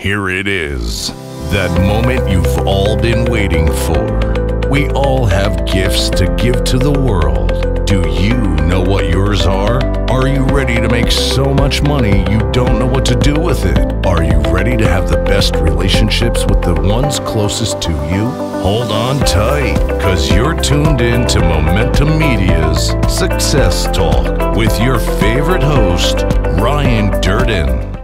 Here it is, that moment you've all been waiting for. We all have gifts to give to the world. Do you know what yours are? Are you ready to make so much money you don't know what to do with it? Are you ready to have the best relationships with the ones closest to you? Hold on tight, because you're tuned in to Momentum Media's Success Talk with your favorite host, Ryan Durden.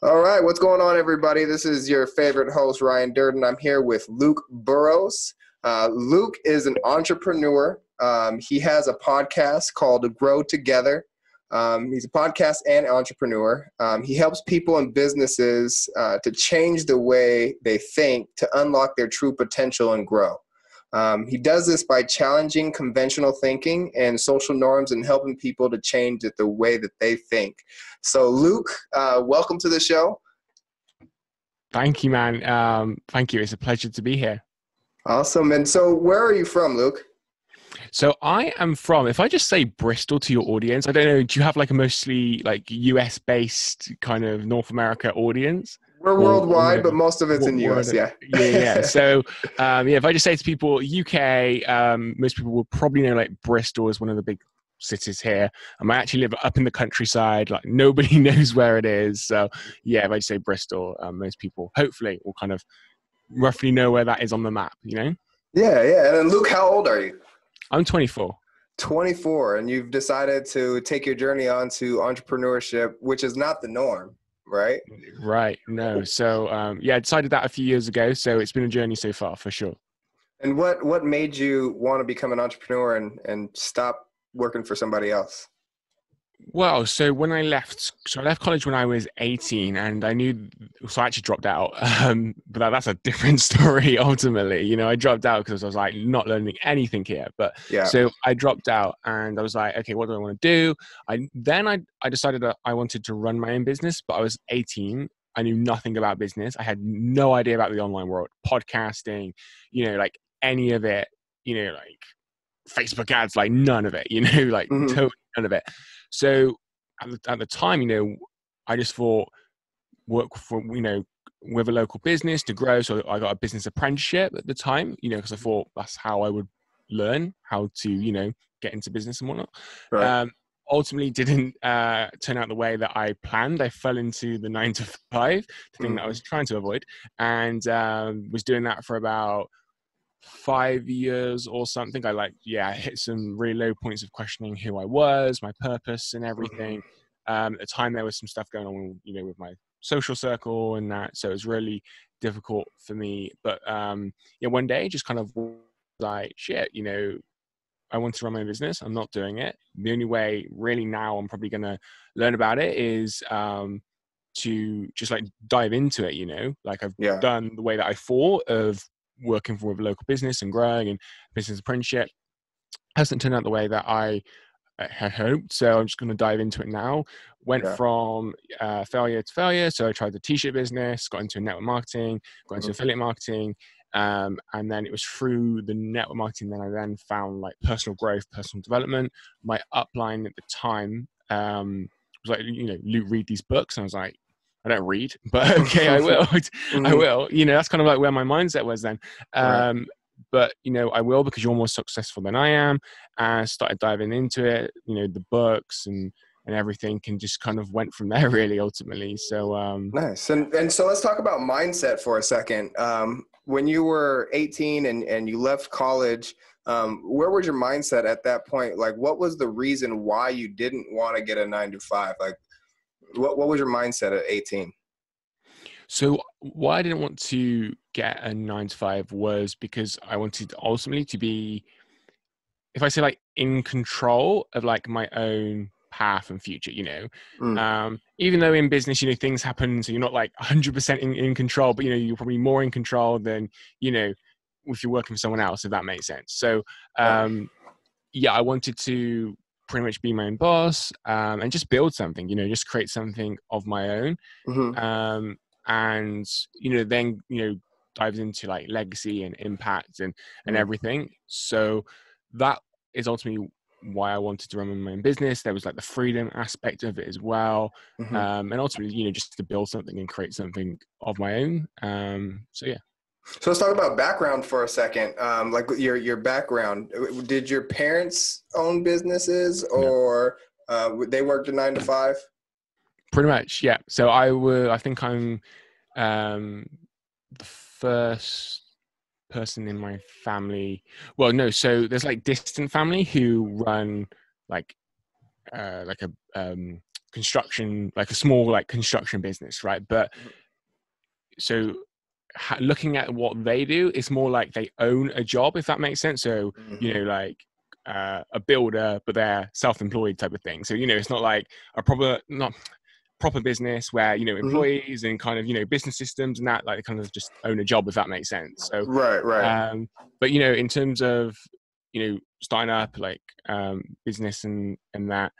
All right, what's going on, everybody? This is your favorite host, Ryan Durden. I'm here with Luke Burrows. Uh, Luke is an entrepreneur. Um, he has a podcast called Grow Together. Um, he's a podcast and entrepreneur. Um, he helps people and businesses uh, to change the way they think to unlock their true potential and grow. Um, he does this by challenging conventional thinking and social norms and helping people to change it the way that they think. So, Luke, uh, welcome to the show. Thank you, man. Um, thank you. It's a pleasure to be here. Awesome. And so, where are you from, Luke? So I am from. If I just say Bristol to your audience, I don't know. Do you have like a mostly like US based kind of North America audience? We're worldwide, but most of it's in the US. Yeah. Yeah. Yeah. so um, yeah, if I just say to people UK, um, most people will probably know like Bristol is one of the big cities here. Um, I actually live up in the countryside. Like nobody knows where it is. So yeah, if I say Bristol, um, most people hopefully will kind of roughly know where that is on the map. You know. Yeah. Yeah. And then Luke, how old are you? I'm 24. 24, and you've decided to take your journey on to entrepreneurship, which is not the norm, right? Right. No. So, um, yeah, I decided that a few years ago. So it's been a journey so far, for sure. And what what made you want to become an entrepreneur and and stop working for somebody else? Well, so when I left, so I left college when I was 18 and I knew, so I actually dropped out. Um, but that, that's a different story ultimately. You know, I dropped out because I was like not learning anything here. But yeah. so I dropped out and I was like, okay, what do I want to do? I Then I, I decided that I wanted to run my own business, but I was 18. I knew nothing about business. I had no idea about the online world, podcasting, you know, like any of it, you know, like Facebook ads, like none of it, you know, like mm-hmm. totally none of it. So at the, at the time, you know, I just thought work for, you know, with a local business to grow. So I got a business apprenticeship at the time, you know, because I thought that's how I would learn how to, you know, get into business and whatnot. Right. Um, ultimately didn't uh, turn out the way that I planned. I fell into the nine to five, the thing mm. that I was trying to avoid, and um, was doing that for about five years or something, I like, yeah, I hit some really low points of questioning who I was, my purpose, and everything. Mm-hmm. Um, at the time, there was some stuff going on, you know, with my social circle and that, so it was really difficult for me. But um, yeah, one day, just kind of like, shit, you know, I want to run my business. I'm not doing it. The only way, really, now I'm probably going to learn about it is um, to just like dive into it. You know, like I've yeah. done the way that I thought of working for a local business and growing and business apprenticeship hasn't turned out the way that I had hoped. So I'm just going to dive into it now. Went yeah. from uh, failure to failure. So I tried the t-shirt business, got into network marketing, got into mm-hmm. affiliate marketing, um, and then it was through the network marketing that I then found like personal growth, personal development. My upline at the time um, was like, you know, Luke, read these books, and I was like, I don't read, but okay, I will. I mm-hmm. will. You know, that's kind of like where my mindset was then. Um, right. But you know, I will because you're more successful than I am. And I started diving into it. You know, the books and and everything, and just kind of went from there. Really, ultimately. So um, nice. And and so let's talk about mindset for a second. Um, when you were 18 and and you left college. Um, where was your mindset at that point? Like, what was the reason why you didn't want to get a nine to five? Like, what what was your mindset at 18? So why I didn't want to get a nine to five was because I wanted ultimately to be, if I say like in control of like my own path and future, you know, mm. um, even though in business, you know, things happen. So you're not like hundred percent in, in control, but you know, you're probably more in control than, you know, if you're working for someone else, if that makes sense. So, um, yeah, I wanted to pretty much be my own boss um, and just build something you know just create something of my own mm-hmm. um, and you know then you know dives into like legacy and impact and and mm. everything so that is ultimately why I wanted to run my own business. There was like the freedom aspect of it as well, Mhm. um, and ultimately, you know, just to build something and create something of my own. Um, so yeah. So let's talk about background for a second. Um, like your your background. Did your parents own businesses, or uh, they worked a nine to five? Pretty much, yeah. So I will. I think I'm um, the first person in my family. Well, no. So there's like distant family who run like uh, like a um, construction, like a small like construction business, right? But so ha- looking at what they do, it's more like they own a job, if that makes sense. So you know, like uh, a builder, but they're self-employed type of thing. So you know, it's not like a proper not proper business where you know Mhm. employees and kind of you know business systems and that like kind of just own a job, if that makes sense. So, Right, right. um, but you know, in terms of you know starting up like um, business and and that.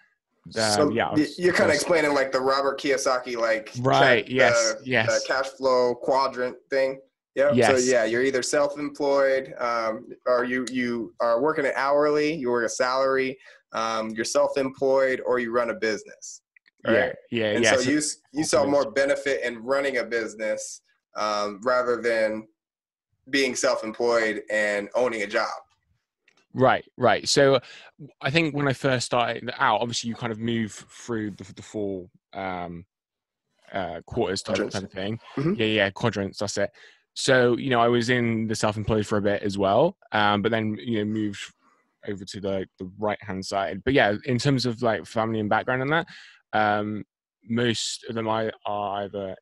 Um, so yeah, was- you're kind of explaining like the Robert Kiyosaki, like Right, ca- yes, the- yes. the cash flow quadrant thing. Yep. So Yes. yeah, you're either self-employed, um, or you you are working an hourly, you work a salary, um, you're self-employed, or you run a business. yeah, Right. yeah, And yeah. so, so- you you saw more benefit in running a business um, rather than being self-employed and owning a job. Right, right. So I think when I first started out, obviously you kind of move through the, the four um, uh, quarters type, Quadrants. of thing. Mhm. Yeah, yeah, quadrants. That's it. So you know, I was in the self-employed for a bit as well, um, but then you know moved over to the the right hand side. But yeah, in terms of like family and background and that, um, most of them I are either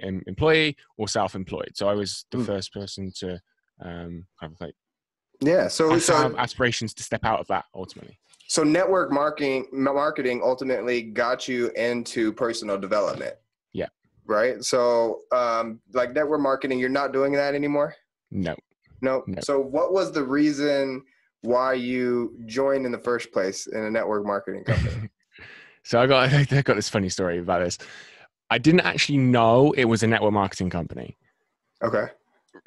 em- employee or self-employed. So I was the Mm. first person to um, kind of like Yeah. So have so aspirations to step out of that ultimately. so network marketing marketing ultimately got you into personal development. Yeah. Right. So um, like network marketing, you're not doing that anymore. No. No. No. So what was the reason why you joined in the first place in a network marketing company? So I got I got this funny story about this. I didn't actually know it was a network marketing company. okay.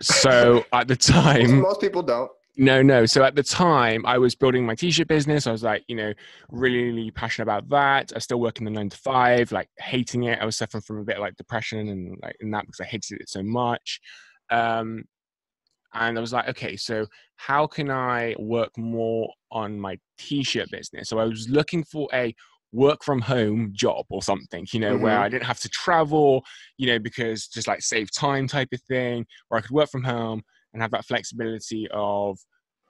So at the time, most people don't. No, no. So at the time, I was building my t-shirt business. I was like, you know, really, really passionate about that. I still working the nine to five, like hating it. I was suffering from a bit of, like depression and like in that because I hated it so much. Um, and I was like, okay, so how can I work more on my t-shirt business? So I was looking for a work from home job or something, you know, where Mhm. I didn't have to travel, you know, because just like save time type of thing, where I could work from home and have that flexibility of,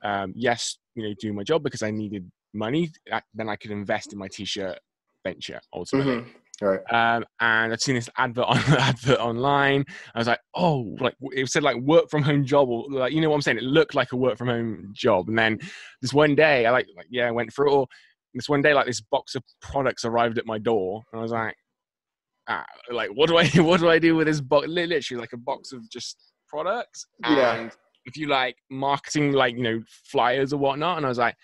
um, yes, you know, doing my job because I needed money. Then I could invest in my t-shirt venture ultimately. Mhm. Right. Um, and I'd seen this advert on advert online. I was like, oh, like it said like work from home job or like you know what I'm saying. It looked like a work from home job. And then this one day, I like, like yeah, I went through it all. This one day, like this box of products arrived at my door, and I was like, ah, like what do I what do I do with this box? Literally like a box of just products. Yeah. And if you like marketing, like you know flyers or whatnot, and I was like.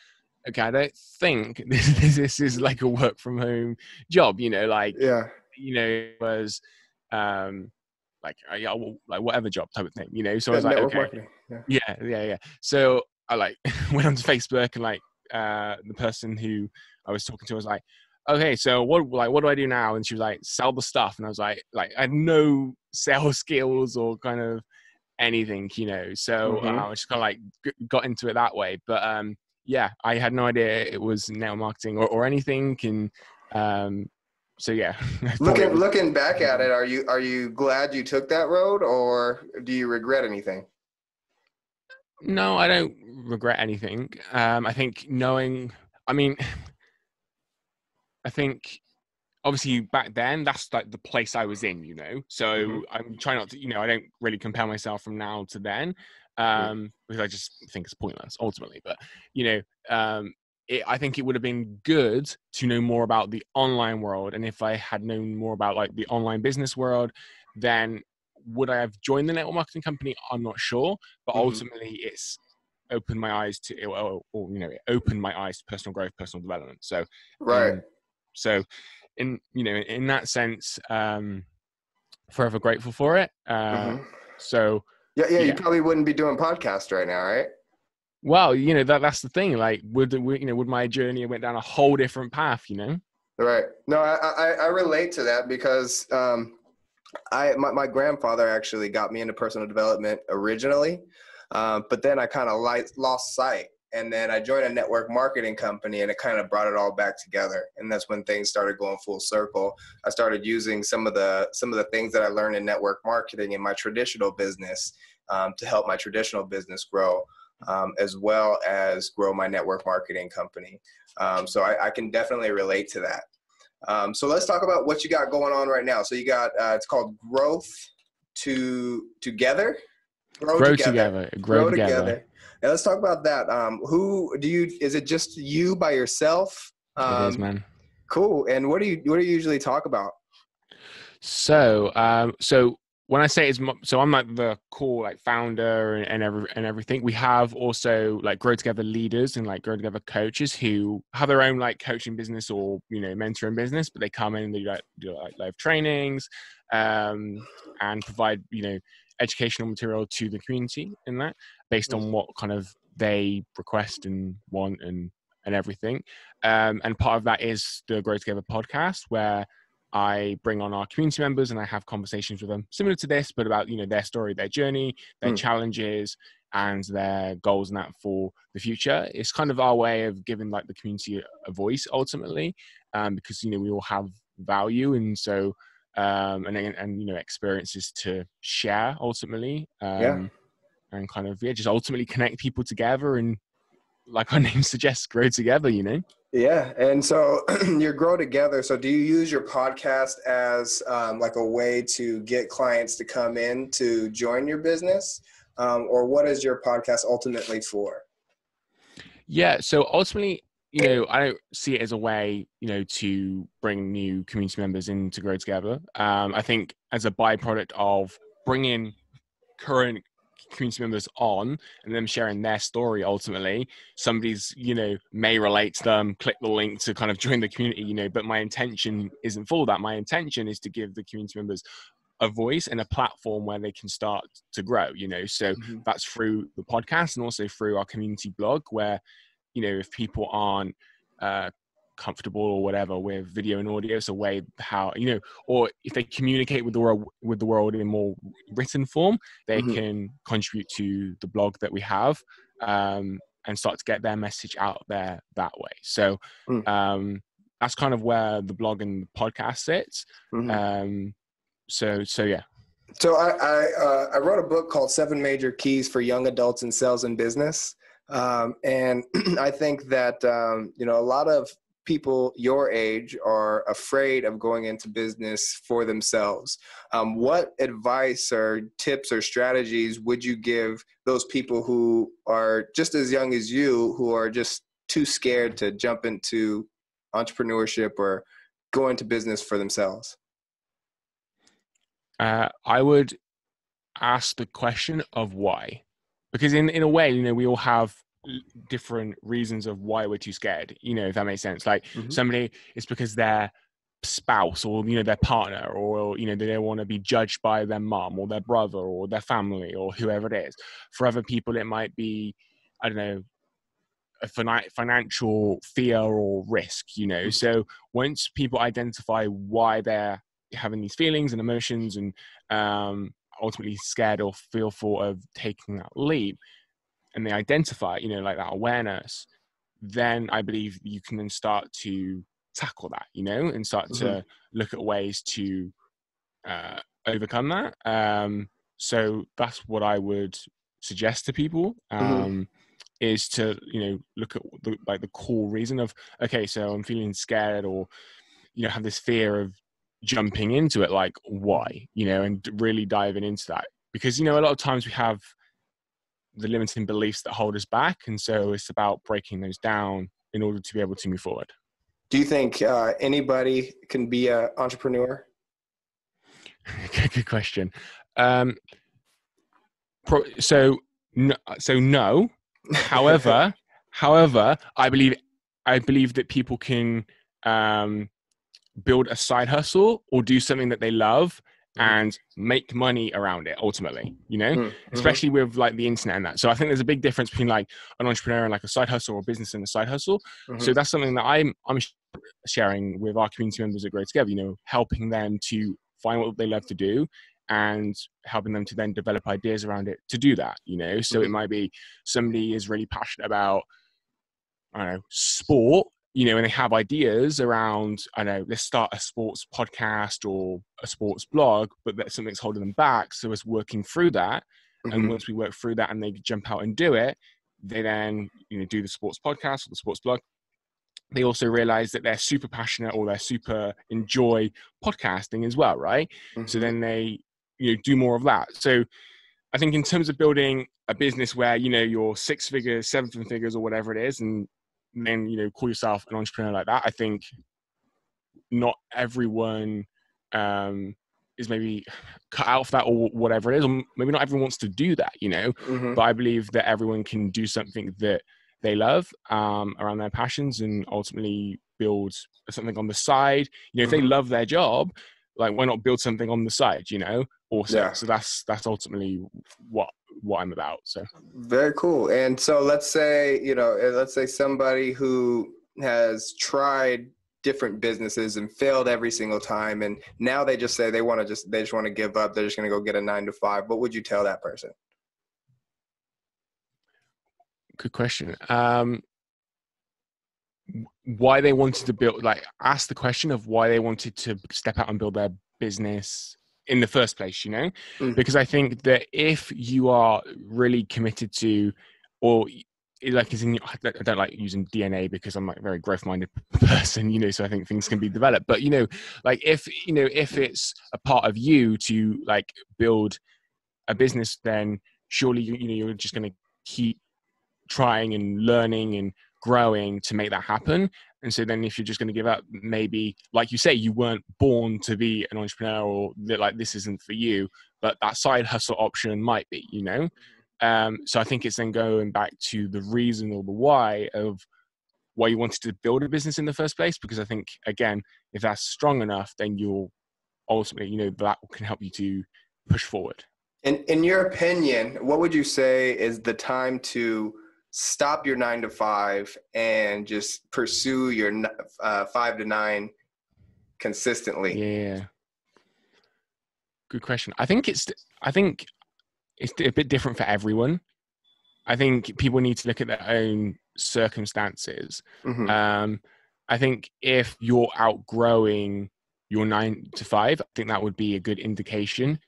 Okay, I don't think this, this is like a work from home job, you know, like Yeah. you know, it was um like yeah, well, like whatever job type of thing, you know. So I was like, okay. Yeah. yeah, yeah, yeah. So I like went onto Facebook and like uh the person who I was talking to was like, okay, so what like what do I do now? And she was like, sell the stuff, and I was like, like I had no sales skills or kind of anything, you know. So Mhm. uh, I just kind of like g- got into it that way, but um yeah, I had no idea it was network marketing or, or anything, and um so yeah. I thought it Looking was- looking back at it, are you are you glad you took that road, or do you regret anything? No, I don't regret anything. Um, I think knowing, I mean, I think obviously back then that's like the place I was in, you know. So Mhm. I'm trying not to, you know, I don't really compare myself from now to then, um, because I just think it's pointless ultimately. But you know, um, it, I think it would have been good to know more about the online world, and if I had known more about like the online business world, then would I have joined the network marketing company? I'm not sure, but Mhm. ultimately it's opened my eyes to, or, or you know, it opened my eyes to personal growth, personal development. So Right. um, so, in you know, in that sense, um, forever grateful for it. Uh, Mhm. So, Yeah, yeah, yeah. You probably wouldn't be doing podcast right now, right? well, you know that that's the thing. Like, would you know, would my journey went down a whole different path? You know. Right. No, I I, I relate to that because um, I my, my grandfather actually got me into personal development originally, uh, but then I kind of lost sight and then I joined a network marketing company and it kind of brought it all back together. And that's when things started going full circle. I started using some of the some of the things that I learned in network marketing in my traditional business um, to help my traditional business grow um, as well as grow my network marketing company. Um, so I, I, can definitely relate to that. Um, so let's talk about what you got going on right now. So you got uh, it's called growth to together? Grow, grow together. together. grow, grow together. together now let's talk about that. Um, who do you? Is it just you by yourself? Um, it is, um, man. Cool. And what do you what do you usually talk about? So, um, so when I say it's so I'm like the core like founder and, and every and everything. We have also like grow together leaders and like grow together coaches who have their own like coaching business or you know mentoring business, but they come in and they like do like live trainings um, and provide you know educational material to the community in that based on what kind of they request and want and and everything. Um, and part of that is the Grow Together podcast, where I bring on our community members and I have conversations with them similar to this, but about you know their story, their journey, their mm. challenges, and their goals and that for the future. It's kind of our way of giving like the community a voice ultimately, um, because you know we all have value, and so um, and and you know experiences to share ultimately. Um, yeah and kind of yeah, just ultimately connect people together and like our name suggests, grow together. You know. Yeah, and so you grow together. So do you use your podcast as um, like a way to get clients to come in to join your business, um, or what is your podcast ultimately for? Yeah, so ultimately, you know, I don't see it as a way, you know, to bring new community members in to grow together. Um, I think as a byproduct of bringing current community members on and them sharing their story ultimately somebody's you know may relate to them click the link to kind of join the community you know but my intention isn't for that my intention is to give the community members a voice and a platform where they can start to grow you know so mm-hmm. that's through the podcast and also through our community blog where you know if people aren't uh, comfortable or whatever with video and audio so way how you know or if they communicate with the world with the world in more written form they mm-hmm. can contribute to the blog that we have um, and start to get their message out there that way so mm. um, that's kind of where the blog and the podcast sits mm-hmm. um, so so yeah so i I, uh, I wrote a book called seven major keys for young adults in sales and business um, and I think that um, you know a lot of people your age are afraid of going into business for themselves. Um, what advice or tips or strategies would you give those people who are just as young as you, who are just too scared to jump into entrepreneurship or go into business for themselves? Uh, I would ask the question of why, because in in a way, you know, we all have different reasons of why we're too scared you know if that makes sense like mm-hmm. somebody it's because their spouse or you know their partner or you know they don't want to be judged by their mom or their brother or their family or whoever it is for other people it might be i don't know a financial fear or risk you know mm-hmm. so once people identify why they're having these feelings and emotions and um ultimately scared or fearful of taking that leap and they identify, you know, like that awareness, then I believe you can then start to tackle that, you know, and start mm-hmm. to look at ways to uh, overcome that. Um, so that's what I would suggest to people. Mm-hmm. Um, mm-hmm. Is to you know look at the, like the core reason of okay, so I'm feeling scared or you know have this fear of jumping into it like why you know and really diving into that because you know a lot of times we have the limiting beliefs that hold us back. And so it's about breaking those down in order to be able to move forward. Do you think uh, anybody can be an entrepreneur? Good question. Um, pro- so, no, so no. However, however, I believe I believe that people can um, build a side hustle or do something that they love and make money around it ultimately you know Mm-hmm. especially with like the internet and that so i think there's a big difference between like an entrepreneur and like a side hustle or a business and a side hustle Mhm. so that's something that i'm i'm sharing with our community members at grow together you know helping them to find what they love to do and helping them to then develop ideas around it to do that you know so it Mhm. might be somebody is really passionate about i don't know sport you know and they have ideas around i know let's start a sports podcast or a sports blog but that something's holding them back so it's working through that and Mhm. once we work through that and they jump out and do it they then you know do the sports podcast or the sports blog they also realize that they're super passionate or they're super enjoy podcasting as well right so Mhm. then they you know do more of that so i think in terms of building a business where you know you're six figures seven figures or whatever it is and then you know call yourself an entrepreneur like that i think not everyone um is maybe cut out for that or whatever it is or maybe not everyone wants to do that you know Mhm. but i believe that everyone can do something that they love um, around their passions and ultimately build something on the side you know if they Mhm. love their job like why not build something on the side you know also Yeah. so that's that's ultimately what what i'm about so Very cool. And so let's say, you know, uh, let's say somebody who has tried different businesses and failed every single time and now they just say they want to just they just want to give up. They're just going to go get a 9 to 5. What would you tell that person? good question um why they wanted to build like ask the question of why they wanted to step out and build their business in the first place you know Mhm. because i think that if you are really committed to or like is in your- I don't like using dna because i'm like a very growth minded person you know so i think things can be developed but you know like if you know if it's a part of you to like build a business then surely you, you know you're just going to keep trying and learning and growing to make that happen. And so then if you're just going to give up, maybe like you say, you weren't born to be an entrepreneur or that like this isn't for you, but that side hustle option might be, you know? Um, so I think it's then going back to the reason or the why of why you wanted to build a business in the first place. Because I think again, if that's strong enough, then you'll ultimately, you know, that can help you to push forward. In in your opinion, what would you say is the time to stop your 9 to 5 and just pursue your uh, 5 to 9 consistently? Yeah. Good question. I think it's I think it's a bit different for everyone. I think people need to look at their own circumstances. Mhm. Um, I think if you're outgrowing your nine to five, I think that would be a good indication.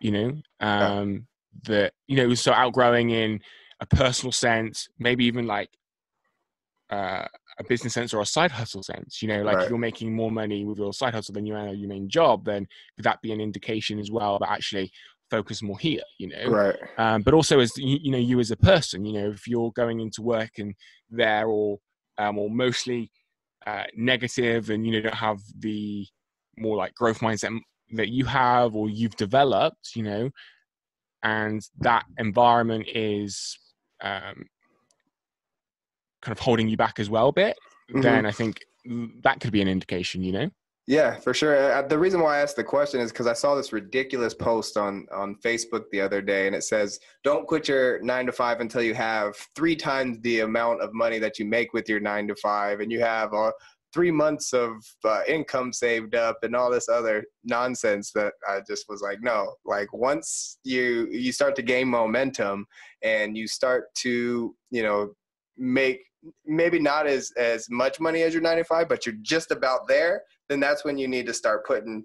You know, um, that you know, so outgrowing in a personal sense, maybe even like uh, a business sense or a side hustle sense. You know, like Right. if you're making more money with your side hustle than you are your main job, then could that be an indication as well that actually focus more here? You know, Right. um, but also as you, you know you as a person you know if you're going into work and they're all um, or mostly uh, negative and you know don't have the more like growth mindset that you have or you've developed you know and that environment is um, kind of holding you back as well a bit then i think that could be an indication you know Yeah, for sure. Uh, The reason why I asked the question is because I saw this ridiculous post on on Facebook the other day, and it says, "Don't quit your nine to five until you have three times the amount of money that you make with your nine to five, and you have uh, three months of uh, income saved up, and all this other nonsense." That I just was like, no. Like once you you start to gain momentum, and you start to you know make maybe not as as much money as your nine to but you're just about there then that's when you need to start putting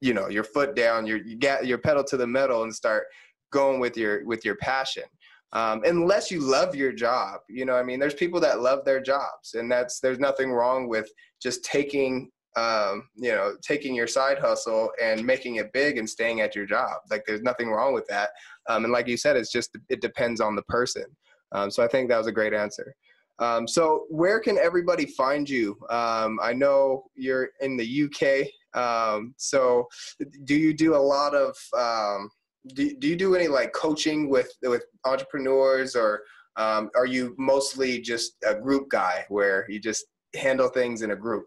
you know your foot down your you get your pedal to the metal and start going with your with your passion um, unless you love your job you know i mean there's people that love their jobs and that's there's nothing wrong with just taking um, you know taking your side hustle and making it big and staying at your job like there's nothing wrong with that um, and like you said it's just it depends on the person um, so i think that was a great answer um, so where can everybody find you? Um, I know you're in the UK. So do you do a lot of, do, do you do any like coaching with, with entrepreneurs or um, are you mostly just a group guy where you just handle things in a group?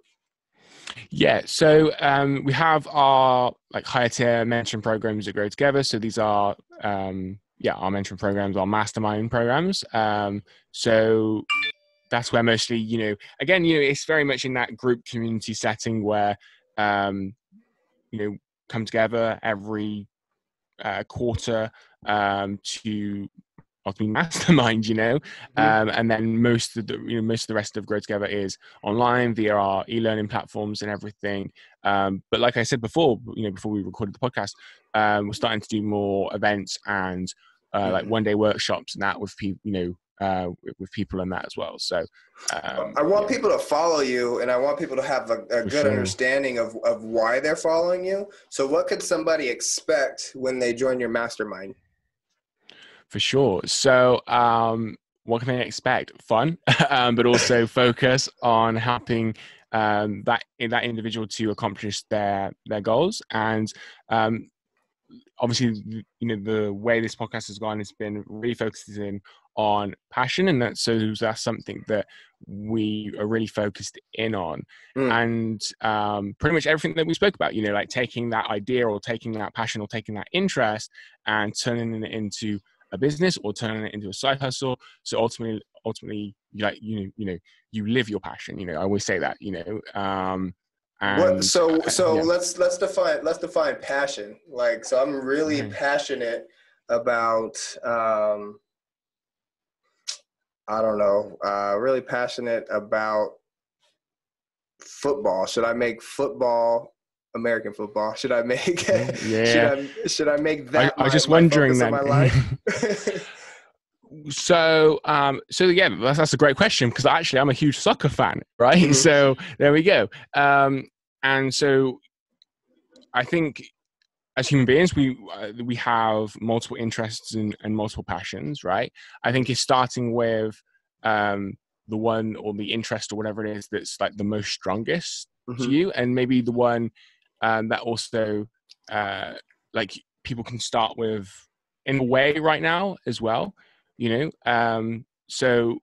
Yeah, so um, we have our like higher tier mentoring programs that grow together. So these are um, yeah our mentoring programs, our mastermind programs. Um, so that's where mostly you know again you know it's very much in that group community setting where um, you know come together every uh, quarter um, to ultimately mastermind, you know, um, and then most of the you know most of the rest of Grow Together is online via our e-learning platforms and everything. Um, but like I said before, you know, before we recorded the podcast, um, we're starting to do more events and uh, like one day workshops and that with people, you know. Uh, with people and that as well. So um, I want yeah. people to follow you, and I want people to have a, a good sure. understanding of of why they're following you. So, what could somebody expect when they join your mastermind? for sure. So, um, what can they expect? Fun, um, but also focus on helping um, that that individual to accomplish their their goals. And um, obviously, you know, the way this podcast has gone has been really focusing on passion, and that so that's something that we are really focused in on. Mm. And um, pretty much everything that we spoke about, you know, like taking that idea or taking that passion or taking that interest and turning it into a business or turning it into a side hustle. So ultimately, ultimately, you like you know, you know, you live your passion. You know, I always say that. You know, um, and, what, so so yeah. let's let's define let's define passion. Like, so I'm really mm-hmm. passionate about. Um, I don't know. Uh, really passionate about football. Should I make football American football? Should I make? Yeah. should I should I make that? I, I was just wondering that. so um so yeah that's, that's a great question because actually i'm a huge soccer fan right mm-hmm. so there we go um and so i think as human beings we uh, we have multiple interests and, and multiple passions right i think it's starting with um the one or the interest or whatever it is that's like the most strongest mm-hmm. to you and maybe the one um, that also uh, like people can start with in a way right now as well you know um, so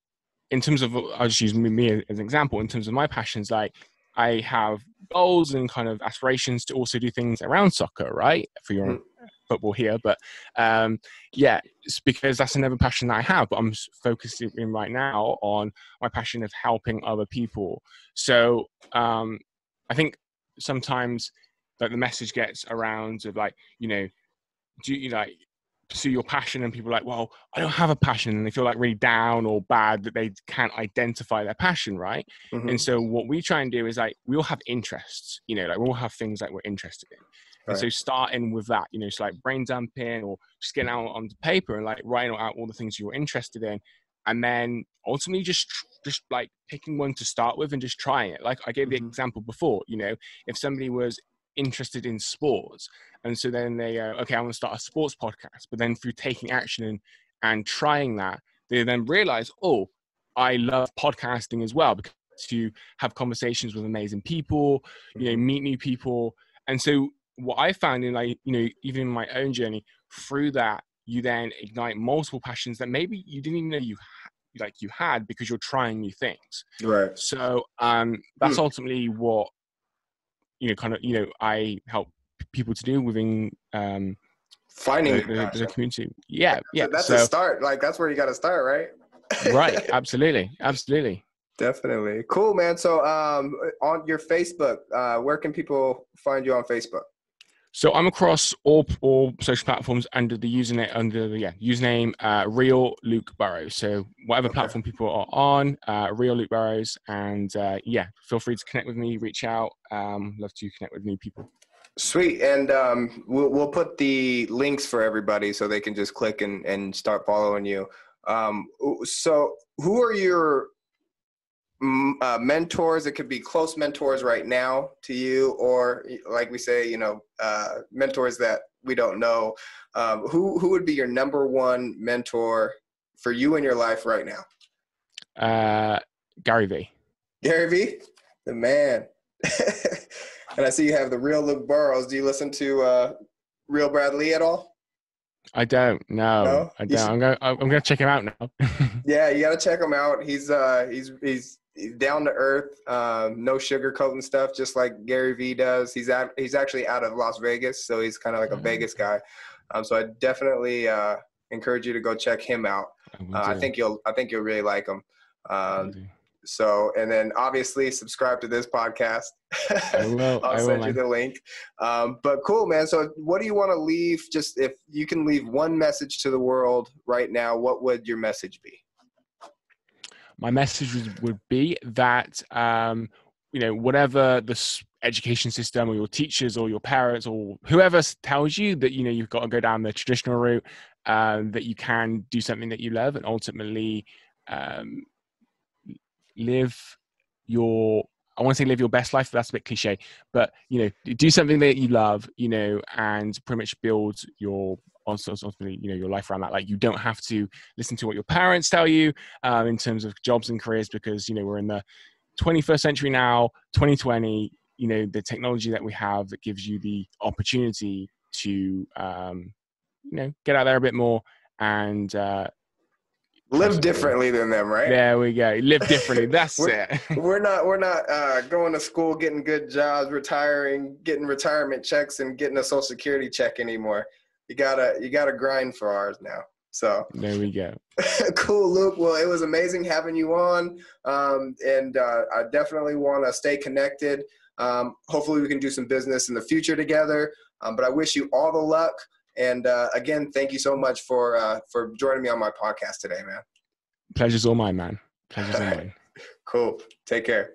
in terms of i'll just use me as an example in terms of my passions like i have goals and kind of aspirations to also do things around soccer right for your mm. football here but um, yeah it's because that's another passion that i have but i'm focusing in right now on my passion of helping other people so um, i think sometimes that the message gets around of like you know do you like pursue your passion and people are like well i don't have a passion and they feel like really down or bad that they can't identify their passion right mm-hmm. and so what we try and do is like we all have interests you know like we all have things that we're interested in right. and so starting with that you know so like brain dumping or just getting out on the paper and like writing out all the things you're interested in and then ultimately just just like picking one to start with and just trying it like i gave the mm-hmm. example before you know if somebody was interested in sports. And so then they go okay i want to start a sports podcast. But then through taking action and, and trying that they then realize oh i love podcasting as well because to have conversations with amazing people you know mm-hmm. meet new people. And so what i found in like you know even in my own journey through that you then ignite multiple passions that maybe you didn't even know you like you had because you're trying new things. Right. So um that's hmm. ultimately what you know kind of you know I help people to do within um, finding the, the, the, community. Yeah, yeah. That's so, a start. Like that's where you got to start, right? right. Absolutely. Absolutely. Definitely. Cool, man. So, um, on your Facebook, uh, where can people find you on Facebook? So I'm across all all social platforms under the username under the yeah username uh, real Luke Burrows. So whatever okay. platform people are on, uh, real Luke Burrows, and uh, yeah, feel free to connect with me, reach out. Um, love to connect with new people. Sweet, and um, we'll we'll put the links for everybody so they can just click and and start following you. Um, so who are your uh, mentors it could be close mentors right now to you or like we say you know uh, mentors that we don't know um, who who would be your number one mentor for you in your life right now uh, gary vee gary vee the man and i see you have the real luke burrows do you listen to uh, real brad lea at all I don't. No, no? I don't. I'm gonna. I'm gonna check him out now. yeah, you gotta check him out. He's uh, he's he's down to earth, um, no sugarcoating stuff, just like Gary Vee does. He's at, he's actually out of Las Vegas, so he's kind of like a mm-hmm. Vegas guy. Um, so I definitely uh, encourage you to go check him out. I, uh, I think you'll I think you'll really like him. Um, so, and then obviously subscribe to this podcast. I will. I'll I send will, you the link. Um, but cool, man. So, what do you want to leave? Just if you can leave one message to the world right now, what would your message be? My message would be that um, you know whatever the education system or your teachers or your parents or whoever tells you that you know you've got to go down the traditional route, um, that you can do something that you love and ultimately um, live your I want to say live your best life. That's a bit cliche, but you know, do something that you love, you know, and pretty much build your also ultimately, you know, your life around that. Like you don't have to listen to what your parents tell you um, in terms of jobs and careers because you know we're in the 21st century now, 2020. You know, the technology that we have that gives you the opportunity to, um, you know, get out there a bit more and uh, live differently than them, right? There we go. Live differently. That's we're, it. we're not we're not uh, going to school, getting good jobs, retiring, getting retirement checks, and getting a social security check anymore. You gotta you gotta grind for ours now. So there we go. cool, Luke. Well, it was amazing having you on, um, and uh, I definitely want to stay connected. Um, hopefully, we can do some business in the future together. Um, but I wish you all the luck. And uh, again, thank you so much for uh, for joining me on my podcast today, man. Pleasure's all mine, man. Pleasure's all mine. cool. Take care.